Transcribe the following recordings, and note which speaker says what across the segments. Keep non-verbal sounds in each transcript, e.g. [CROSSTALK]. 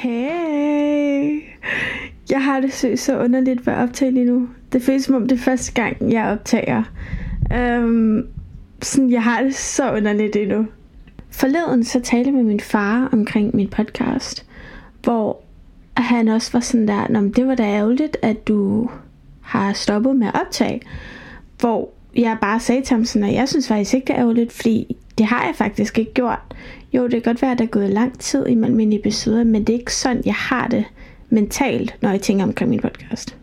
Speaker 1: Hey, jeg har det så, så underligt ved at optage lige nu. Det føles som om det er første gang, jeg optager. Um, sådan, jeg har det så underligt endnu. Forleden så talte jeg med min far omkring min podcast, hvor han også var sådan der, Nå, det var da ærgerligt, at du har stoppet med at optage. Hvor jeg bare sagde til ham sådan, at jeg synes faktisk ikke, det er ærgerligt, fordi det har jeg faktisk ikke gjort. Jo, det kan godt være, at der er gået lang tid imellem mine episoder, men det er ikke sådan, jeg har det mentalt, når jeg tænker omkring min podcast.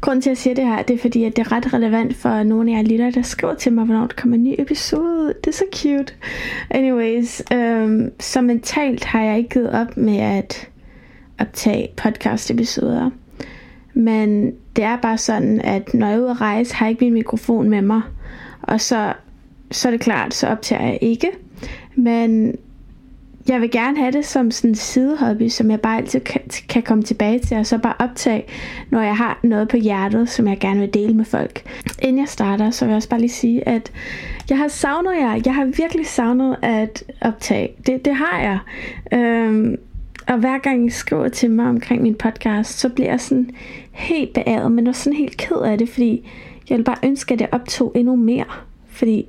Speaker 1: Grunden til, at jeg siger det her, det er fordi, at det er ret relevant for nogle af jer lyttere, der skriver til mig, hvornår der kommer en ny episode. Det er så cute. Anyways, øhm, så mentalt har jeg ikke givet op med at optage podcast episoder. Men det er bare sådan, at når jeg er ude at rejse, har jeg ikke min mikrofon med mig. Og så, så er det klart, så optager jeg ikke. Men jeg vil gerne have det som sådan en sidehobby, som jeg bare altid kan, kan komme tilbage til, og så bare optage, når jeg har noget på hjertet, som jeg gerne vil dele med folk. Inden jeg starter, så vil jeg også bare lige sige, at jeg har savnet jer. Jeg har virkelig savnet at optage. Det, det har jeg. Øhm, og hver gang I skriver til mig omkring min podcast, så bliver jeg sådan helt beæret, men også sådan helt ked af det, fordi jeg vil bare ønske, at jeg optog endnu mere. Fordi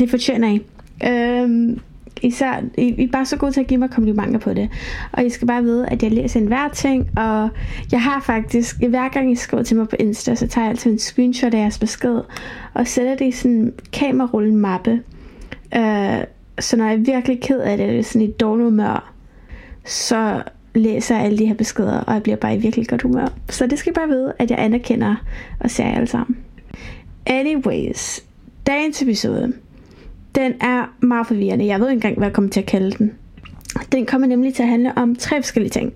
Speaker 1: det fortjener I. Øhm, især, I, I er bare så gode til at give mig komplimenter på det. Og I skal bare vide, at jeg læser enhver ting, og jeg har faktisk, hver gang I skriver til mig på Insta, så tager jeg altid en screenshot af jeres besked, og sætter det i sådan en kamerarullen mappe. Øh, så når jeg er virkelig ked af det, eller sådan i dårlig humør, så læser jeg alle de her beskeder, og jeg bliver bare i virkelig godt humør. Så det skal I bare vide, at jeg anerkender og ser jer alle sammen. Anyways, dagens episode den er meget forvirrende. Jeg ved ikke engang, hvad jeg kommer til at kalde den. Den kommer nemlig til at handle om tre forskellige ting.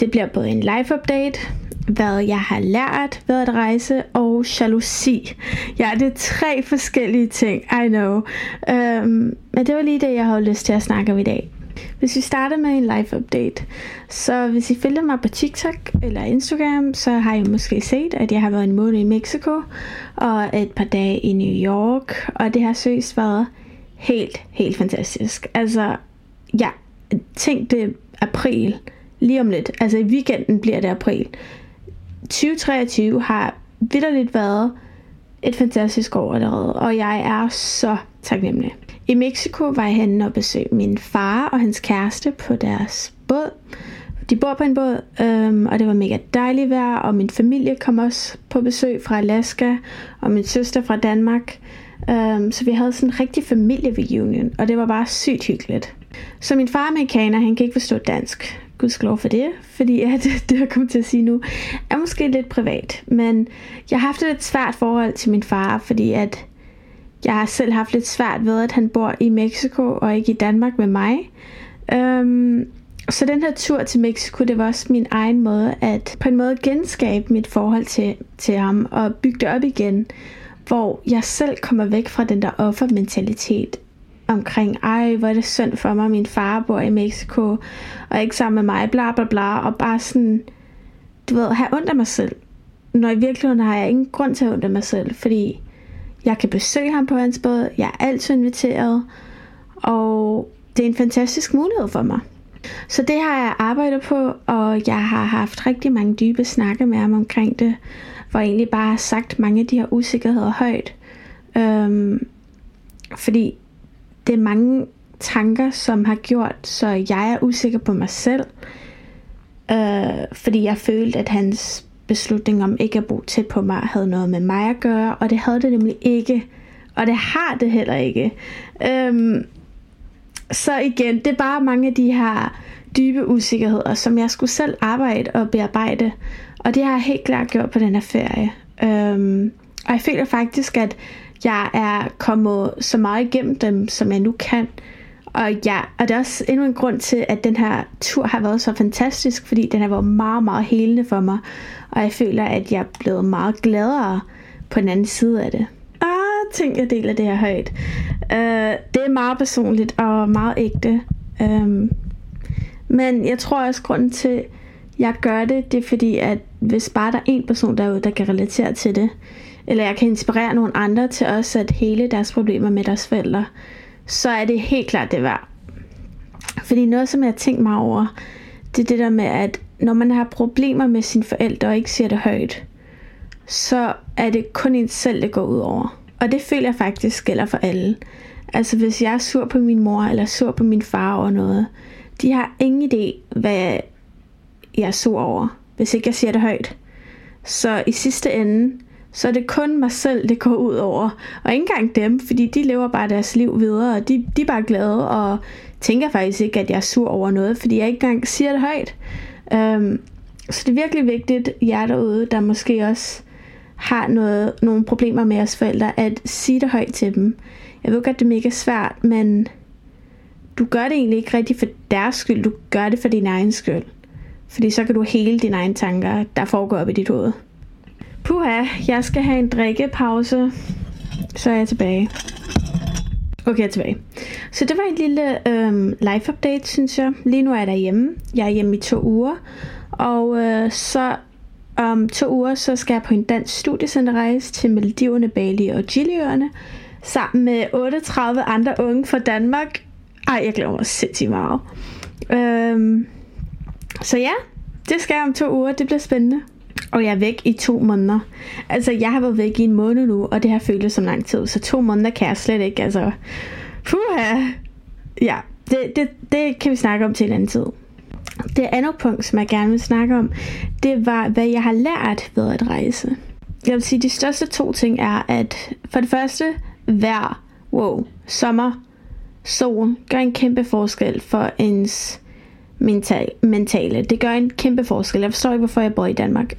Speaker 1: Det bliver både en live update, hvad jeg har lært ved at rejse, og jalousi. Ja, det er tre forskellige ting, I know. Um, men det var lige det, jeg havde lyst til at snakke om i dag. Hvis vi starter med en live update, så hvis I følger mig på TikTok eller Instagram, så har I måske set, at jeg har været en måned i Mexico og et par dage i New York, og det har seriøst været helt, helt fantastisk. Altså, ja, tænk det april, lige om lidt. Altså i weekenden bliver det april. 2023 har vidderligt været et fantastisk år allerede, og jeg er så taknemmelig. I Mexico var jeg henne og besøgte min far og hans kæreste på deres båd. De bor på en båd, øhm, og det var mega dejligt vejr, og min familie kom også på besøg fra Alaska, og min søster fra Danmark. Øhm, så vi havde sådan en rigtig familiereunion, og det var bare sygt hyggeligt. Så min far amerikaner, han kan ikke forstå dansk. Gudskelov for det, fordi [LAUGHS] at det, jeg kommer til at sige nu, er måske lidt privat. Men jeg har haft et lidt svært forhold til min far, fordi at jeg har selv haft lidt svært ved, at han bor i Mexico og ikke i Danmark med mig. Um, så den her tur til Mexico, det var også min egen måde at på en måde genskabe mit forhold til, til ham og bygge det op igen hvor jeg selv kommer væk fra den der offermentalitet omkring, ej, hvor er det synd for mig, min far bor i Mexico, og ikke sammen med mig, bla bla bla, og bare sådan, du ved, have ondt af mig selv. Når i virkeligheden har jeg ingen grund til at ondt af mig selv, fordi jeg kan besøge ham på hans båd, jeg er altid inviteret, og det er en fantastisk mulighed for mig. Så det har jeg arbejdet på, og jeg har haft rigtig mange dybe snakke med ham omkring det, hvor jeg egentlig bare har sagt mange af de her usikkerheder højt. Øhm, fordi det er mange tanker, som har gjort, så jeg er usikker på mig selv. Øh, fordi jeg følte, at hans beslutning om ikke at bo tæt på mig havde noget med mig at gøre, og det havde det nemlig ikke. Og det har det heller ikke. Øhm, så igen, det er bare mange af de her dybe usikkerheder, som jeg skulle selv arbejde og bearbejde. Og det har jeg helt klart gjort på den her ferie. Øhm, og jeg føler faktisk, at jeg er kommet så meget igennem dem, som jeg nu kan. Og ja, og det er også endnu en grund til, at den her tur har været så fantastisk, fordi den har været meget, meget helende for mig. Og jeg føler, at jeg er blevet meget gladere på den anden side af det. Ah, tænk, jeg deler det her højt. Uh, det er meget personligt og meget ægte. Um, men jeg tror også, grunden til, jeg gør det, det er fordi, at hvis bare der er en person derude, der kan relatere til det, eller jeg kan inspirere nogle andre til også at hele deres problemer med deres forældre, så er det helt klart det værd. Fordi noget, som jeg har tænkt mig over, det er det der med, at når man har problemer med sine forældre og ikke siger det højt, så er det kun en selv, det går ud over. Og det føler jeg faktisk gælder for alle. Altså hvis jeg er sur på min mor eller sur på min far over noget, de har ingen idé, hvad jeg er sur over, hvis ikke jeg siger det højt. Så i sidste ende, så er det kun mig selv, det går ud over. Og ikke engang dem, fordi de lever bare deres liv videre, og de, de er bare glade, og tænker faktisk ikke, at jeg er sur over noget, fordi jeg ikke engang siger det højt. Øhm, så det er virkelig vigtigt, jer derude, der måske også har noget, nogle problemer med jeres forældre, at sige det højt til dem. Jeg ved godt, det er mega svært, men du gør det egentlig ikke rigtigt for deres skyld, du gør det for din egen skyld. Fordi så kan du hele dine egne tanker, der foregår op i dit hoved. Puha, jeg skal have en drikkepause, så er jeg tilbage. Okay, jeg er tilbage. Så det var en lille øhm, live update, synes jeg. Lige nu er jeg derhjemme. Jeg er hjemme i to uger. Og øh, så om to uger, så skal jeg på en dansk studiecenterrejse til Maldiverne, Bali og Chiliøerne. Sammen med 38 andre unge fra Danmark. Ej, jeg glæder mig sindssygt meget. Øhm, så ja, det skal jeg om to uger. Det bliver spændende. Og jeg er væk i to måneder. Altså, jeg har været væk i en måned nu, og det har føltes som lang tid. Så to måneder kan jeg slet ikke, altså... Puha! Ja, det, det, det kan vi snakke om til en anden tid. Det andet punkt, som jeg gerne vil snakke om, det var, hvad jeg har lært ved at rejse. Jeg vil sige, de største to ting er, at for det første, vejr, wow, sommer, sol, gør en kæmpe forskel for ens mental, mentale. Det gør en kæmpe forskel. Jeg forstår ikke, hvorfor jeg bor i Danmark.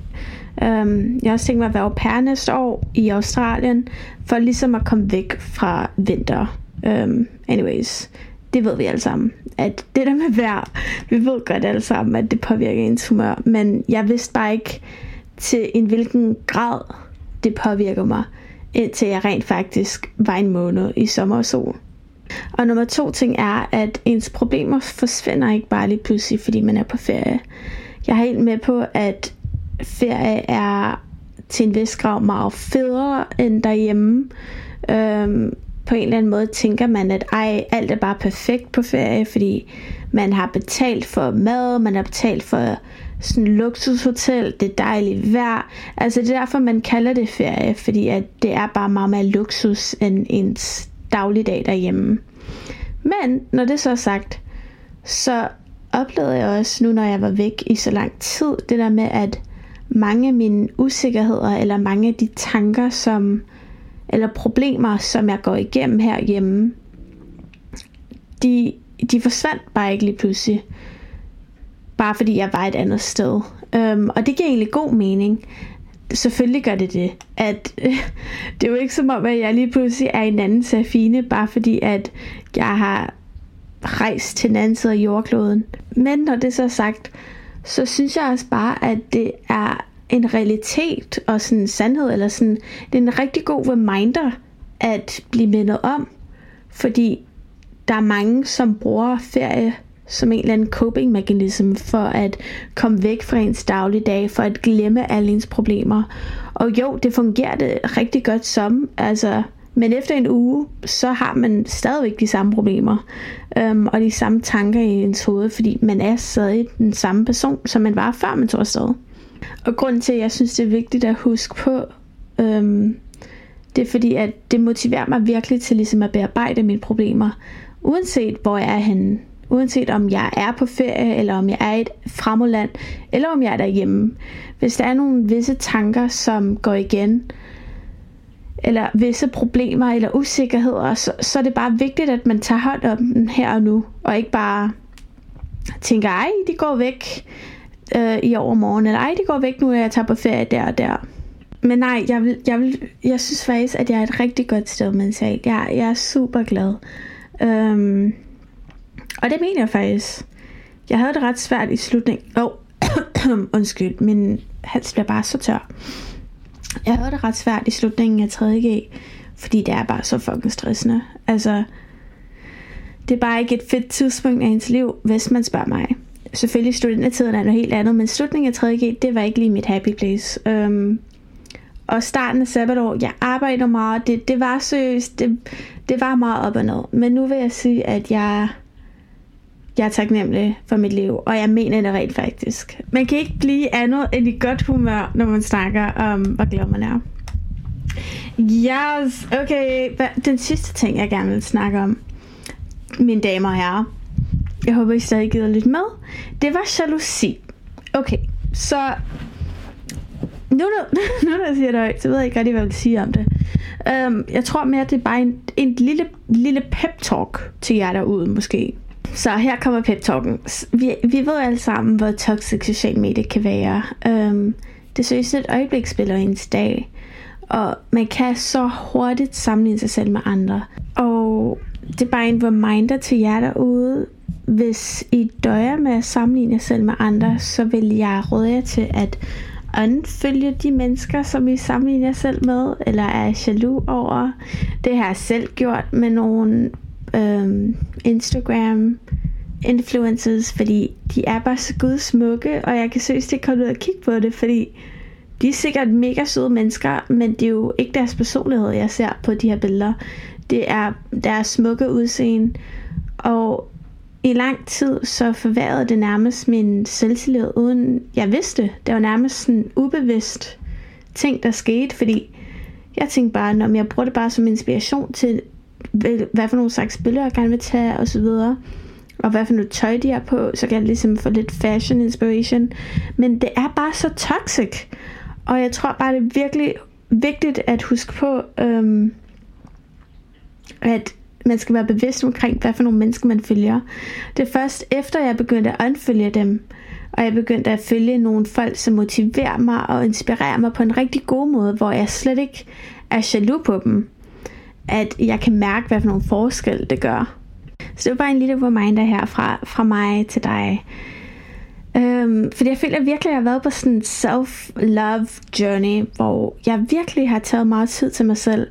Speaker 1: Um, jeg har også tænkt mig at være au pair næste år i Australien, for ligesom at komme væk fra vinter. Um, anyways, det ved vi alle sammen. At det der med vejr, vi ved godt alle sammen, at det påvirker ens humør. Men jeg vidste bare ikke til en hvilken grad det påvirker mig, indtil jeg rent faktisk var en måned i sommer og sol. Og nummer to ting er, at ens problemer forsvinder ikke bare lige pludselig, fordi man er på ferie. Jeg er helt med på, at ferie er til en vis grad meget federe end derhjemme. Øhm, på en eller anden måde tænker man, at ej, alt er bare perfekt på ferie, fordi man har betalt for mad, man har betalt for sådan et luksushotel, det er dejligt vejr. Altså det er derfor, man kalder det ferie, fordi at det er bare meget mere luksus end ens dagligdag derhjemme. Men når det så er sagt, så oplevede jeg også nu, når jeg var væk i så lang tid, det der med, at mange af mine usikkerheder, eller mange af de tanker, som, eller problemer, som jeg går igennem herhjemme, de, de forsvandt bare ikke lige pludselig. Bare fordi jeg var et andet sted. Um, og det giver egentlig god mening selvfølgelig gør det det. At, øh, [LAUGHS] det er jo ikke som om, at jeg lige pludselig er en anden Safine, bare fordi at jeg har rejst til den anden side af jordkloden. Men når det så er sagt, så synes jeg også bare, at det er en realitet og sådan en sandhed, eller sådan, det er en rigtig god reminder at blive mindet om. Fordi der er mange, som bruger ferie som en eller anden coping mechanism for at komme væk fra ens dagligdag, for at glemme alle ens problemer. Og jo, det fungerer det rigtig godt som, altså, men efter en uge, så har man stadigvæk de samme problemer, øhm, og de samme tanker i ens hoved, fordi man er stadig den samme person, som man var før man tog afsted. Og grunden til, at jeg synes, det er vigtigt at huske på, øhm, det er fordi, at det motiverer mig virkelig til ligesom at bearbejde mine problemer, uanset hvor jeg er henne uanset om jeg er på ferie, eller om jeg er i et fremmedland, eller om jeg er derhjemme. Hvis der er nogle visse tanker, som går igen, eller visse problemer eller usikkerheder, så, så er det bare vigtigt, at man tager hånd om den her og nu, og ikke bare tænker, ej, de går væk øh, i overmorgen, eller ej, de går væk nu, når jeg tager på ferie der og der. Men nej, jeg, vil, jeg, vil, jeg synes faktisk, at jeg er et rigtig godt sted mentalt. Jeg, jeg er super glad. Øhm, og det mener jeg faktisk. Jeg havde det ret svært i slutningen. Åh, oh, [COUGHS] undskyld, min hals bliver bare så tør. Jeg havde det ret svært i slutningen af 3.G, fordi det er bare så fucking stressende. Altså, det er bare ikke et fedt tidspunkt af ens liv, hvis man spørger mig. Selvfølgelig studentertiden er noget helt andet, men slutningen af 3.G, det var ikke lige mit happy place. Um, og starten af sabbatår, jeg arbejder meget, det, det var seriøst, det, det var meget op og ned. Men nu vil jeg sige, at jeg jeg er taknemmelig for mit liv, og jeg mener det rent faktisk. Man kan ikke blive andet end i godt humør, når man snakker om, hvor glad man er. Yes, okay. Den sidste ting, jeg gerne vil snakke om, mine damer og herrer, jeg håber, I stadig gider lidt med, det var jalousi. Okay, så nu nu, [LAUGHS] nu når jeg siger det højt, så ved jeg ikke rigtig, hvad jeg vil sige om det. Um, jeg tror mere, det er bare en, en lille, lille pep-talk til jer derude, måske. Så her kommer pep-talken. Vi, vi ved alle sammen, hvor toxic social media kan være. Um, det synes et øjeblik spiller ens dag. Og man kan så hurtigt sammenligne sig selv med andre. Og det er bare en reminder til jer derude. Hvis I døjer med at sammenligne jer selv med andre, så vil jeg råde jer til at unfølge de mennesker, som I sammenligner jer selv med, eller er jaloux over. Det har jeg selv gjort med nogle øhm, Instagram influencers, fordi de er bare så gudsmukke, og jeg kan seriøst ikke komme ud og kigge på det, fordi de er sikkert mega søde mennesker, men det er jo ikke deres personlighed, jeg ser på de her billeder. Det er deres smukke udseende, og i lang tid så forværrede det nærmest min selvtillid, uden jeg vidste. Det var nærmest sådan ubevidst ting, der skete, fordi jeg tænkte bare, når jeg bruger det bare som inspiration til, hvad for nogle slags billeder jeg gerne vil tage, og så videre og hvad for noget tøj de er på, så kan jeg ligesom få lidt fashion inspiration. Men det er bare så toxic. Og jeg tror bare, det er virkelig vigtigt at huske på, øhm, at man skal være bevidst omkring, hvad for nogle mennesker man følger. Det er først efter, jeg begyndte at unfølge dem, og jeg begyndte at følge nogle folk, som motiverer mig og inspirerer mig på en rigtig god måde, hvor jeg slet ikke er jaloux på dem, at jeg kan mærke, hvad for nogle forskel det gør. Så det var bare en lille reminder her fra, fra mig til dig. Øhm, fordi jeg føler at virkelig, at jeg har været på sådan en self-love journey, hvor jeg virkelig har taget meget tid til mig selv.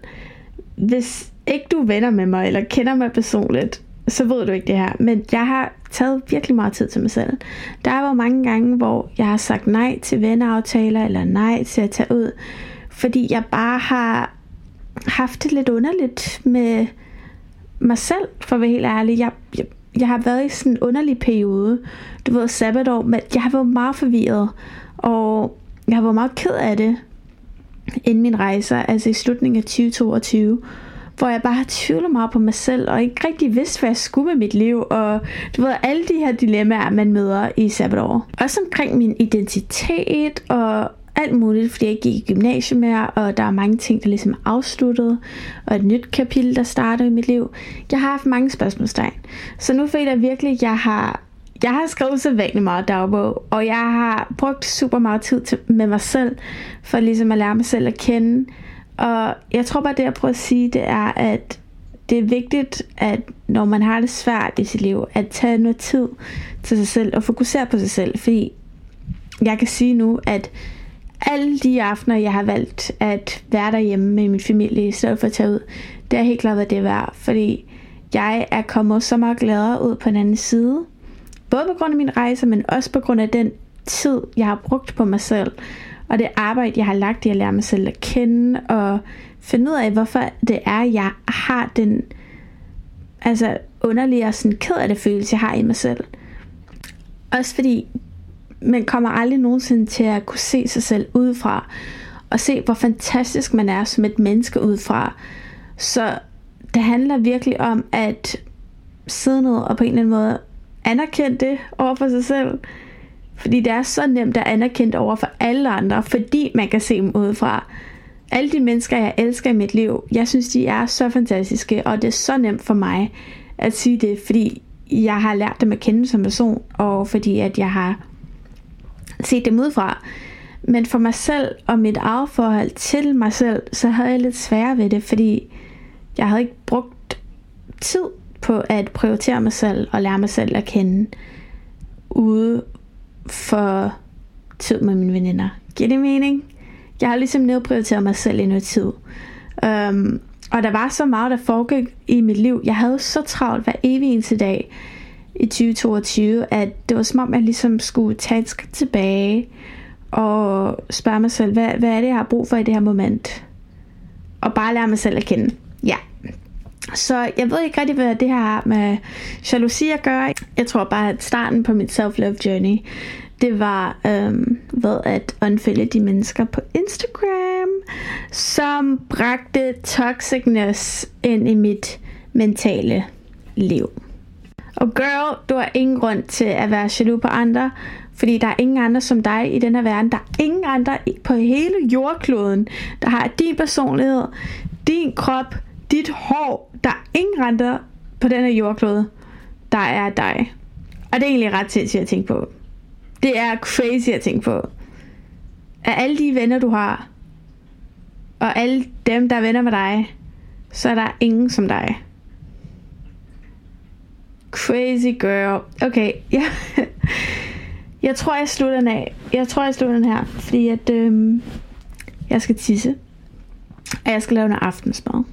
Speaker 1: Hvis ikke du venner med mig, eller kender mig personligt, så ved du ikke det her. Men jeg har taget virkelig meget tid til mig selv. Der var mange gange, hvor jeg har sagt nej til venneaftaler, eller nej til at tage ud, fordi jeg bare har haft det lidt underligt med mig selv, for at være helt ærlig. Jeg, jeg, jeg har været i sådan en underlig periode. Du ved, sabbatår, men jeg har været meget forvirret. Og jeg har været meget ked af det inden min rejse, altså i slutningen af 2022 hvor jeg bare har tvivlet meget på mig selv, og ikke rigtig vidste, hvad jeg skulle med mit liv, og du ved, alle de her dilemmaer, man møder i sabbatår. Også omkring min identitet, og alt muligt, fordi jeg gik i gymnasiet mere, og der er mange ting, der ligesom er afsluttet, og et nyt kapitel, der starter i mit liv. Jeg har haft mange spørgsmålstegn. Så nu føler jeg virkelig, at jeg har jeg har skrevet så vanligt meget dagbog, og jeg har brugt super meget tid til, med mig selv, for ligesom at lære mig selv at kende. Og jeg tror bare, det jeg prøver at sige, det er, at det er vigtigt, at når man har det svært i sit liv, at tage noget tid til sig selv og fokusere på sig selv. Fordi jeg kan sige nu, at alle de aftener, jeg har valgt at være derhjemme med min familie, i stedet for at tage ud, det er helt klart, hvad det er værd. Fordi jeg er kommet så meget gladere ud på den anden side. Både på grund af min rejse, men også på grund af den tid, jeg har brugt på mig selv. Og det arbejde, jeg har lagt i at lære mig selv at kende, og finde ud af, hvorfor det er, jeg har den altså underlige og sådan ked af det følelse, jeg har i mig selv. Også fordi man kommer aldrig nogensinde til at kunne se sig selv udefra, og se, hvor fantastisk man er som et menneske udefra. Så det handler virkelig om at sidde ned og på en eller anden måde anerkende det over for sig selv. Fordi det er så nemt at anerkende over for alle andre, fordi man kan se dem udefra. Alle de mennesker, jeg elsker i mit liv, jeg synes, de er så fantastiske, og det er så nemt for mig at sige det, fordi jeg har lært dem at kende som person, og fordi at jeg har set dem udefra. Men for mig selv og mit eget forhold til mig selv, så havde jeg lidt sværere ved det, fordi jeg havde ikke brugt tid på at prioritere mig selv og lære mig selv at kende ude for tid med mine veninder. Giver det mening? Jeg har ligesom nedprioriteret mig selv i noget tid. Um, og der var så meget, der foregik i mit liv. Jeg havde så travlt hver evig eneste dag i 2022, at det var som om, jeg ligesom skulle tage et skridt tilbage og spørge mig selv, hvad, hvad er det, jeg har brug for i det her moment? Og bare lære mig selv at kende. Ja. Så jeg ved ikke rigtig, hvad det her har med jalousi at gøre. Jeg tror bare, at starten på mit self-love journey, det var øhm, ved at unfølge de mennesker på Instagram, som bragte toxicness ind i mit mentale liv. Og girl, du har ingen grund til at være jaloux på andre, fordi der er ingen andre som dig i den her verden. Der er ingen andre på hele jordkloden, der har din personlighed, din krop, dit hår. Der er ingen andre på den her jordklode, der er dig. Og det er egentlig ret sindssygt at tænke på. Det er crazy at tænke på. Af alle de venner, du har, og alle dem, der er venner med dig, så er der ingen som dig. Crazy girl. Okay, [LAUGHS] ja. Jeg tror, jeg slutter den af. Jeg tror, jeg slutter den her, fordi at øhm, jeg skal tisse. Og jeg skal lave noget aftensmad.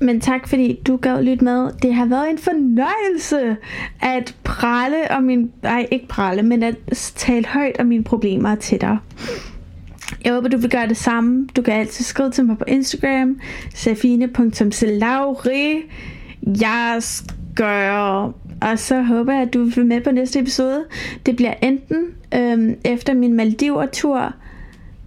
Speaker 1: Men tak fordi du gad lytte med. Det har været en fornøjelse at prale om min... Nej, ikke prale, men at tale højt om mine problemer til dig. Jeg håber, du vil gøre det samme. Du kan altid skrive til mig på Instagram. safine.selauri. Jeg gør... Og så håber jeg, at du vil med på næste episode. Det bliver enten øhm, efter min Maldiver-tur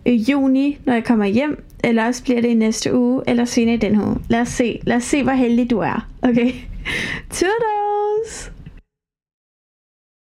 Speaker 1: i juni, når jeg kommer hjem, eller også bliver det i næste uge, eller senere i den uge. Lad os se. Lad os se, hvor heldig du er. Okay? [LAUGHS] Toodles!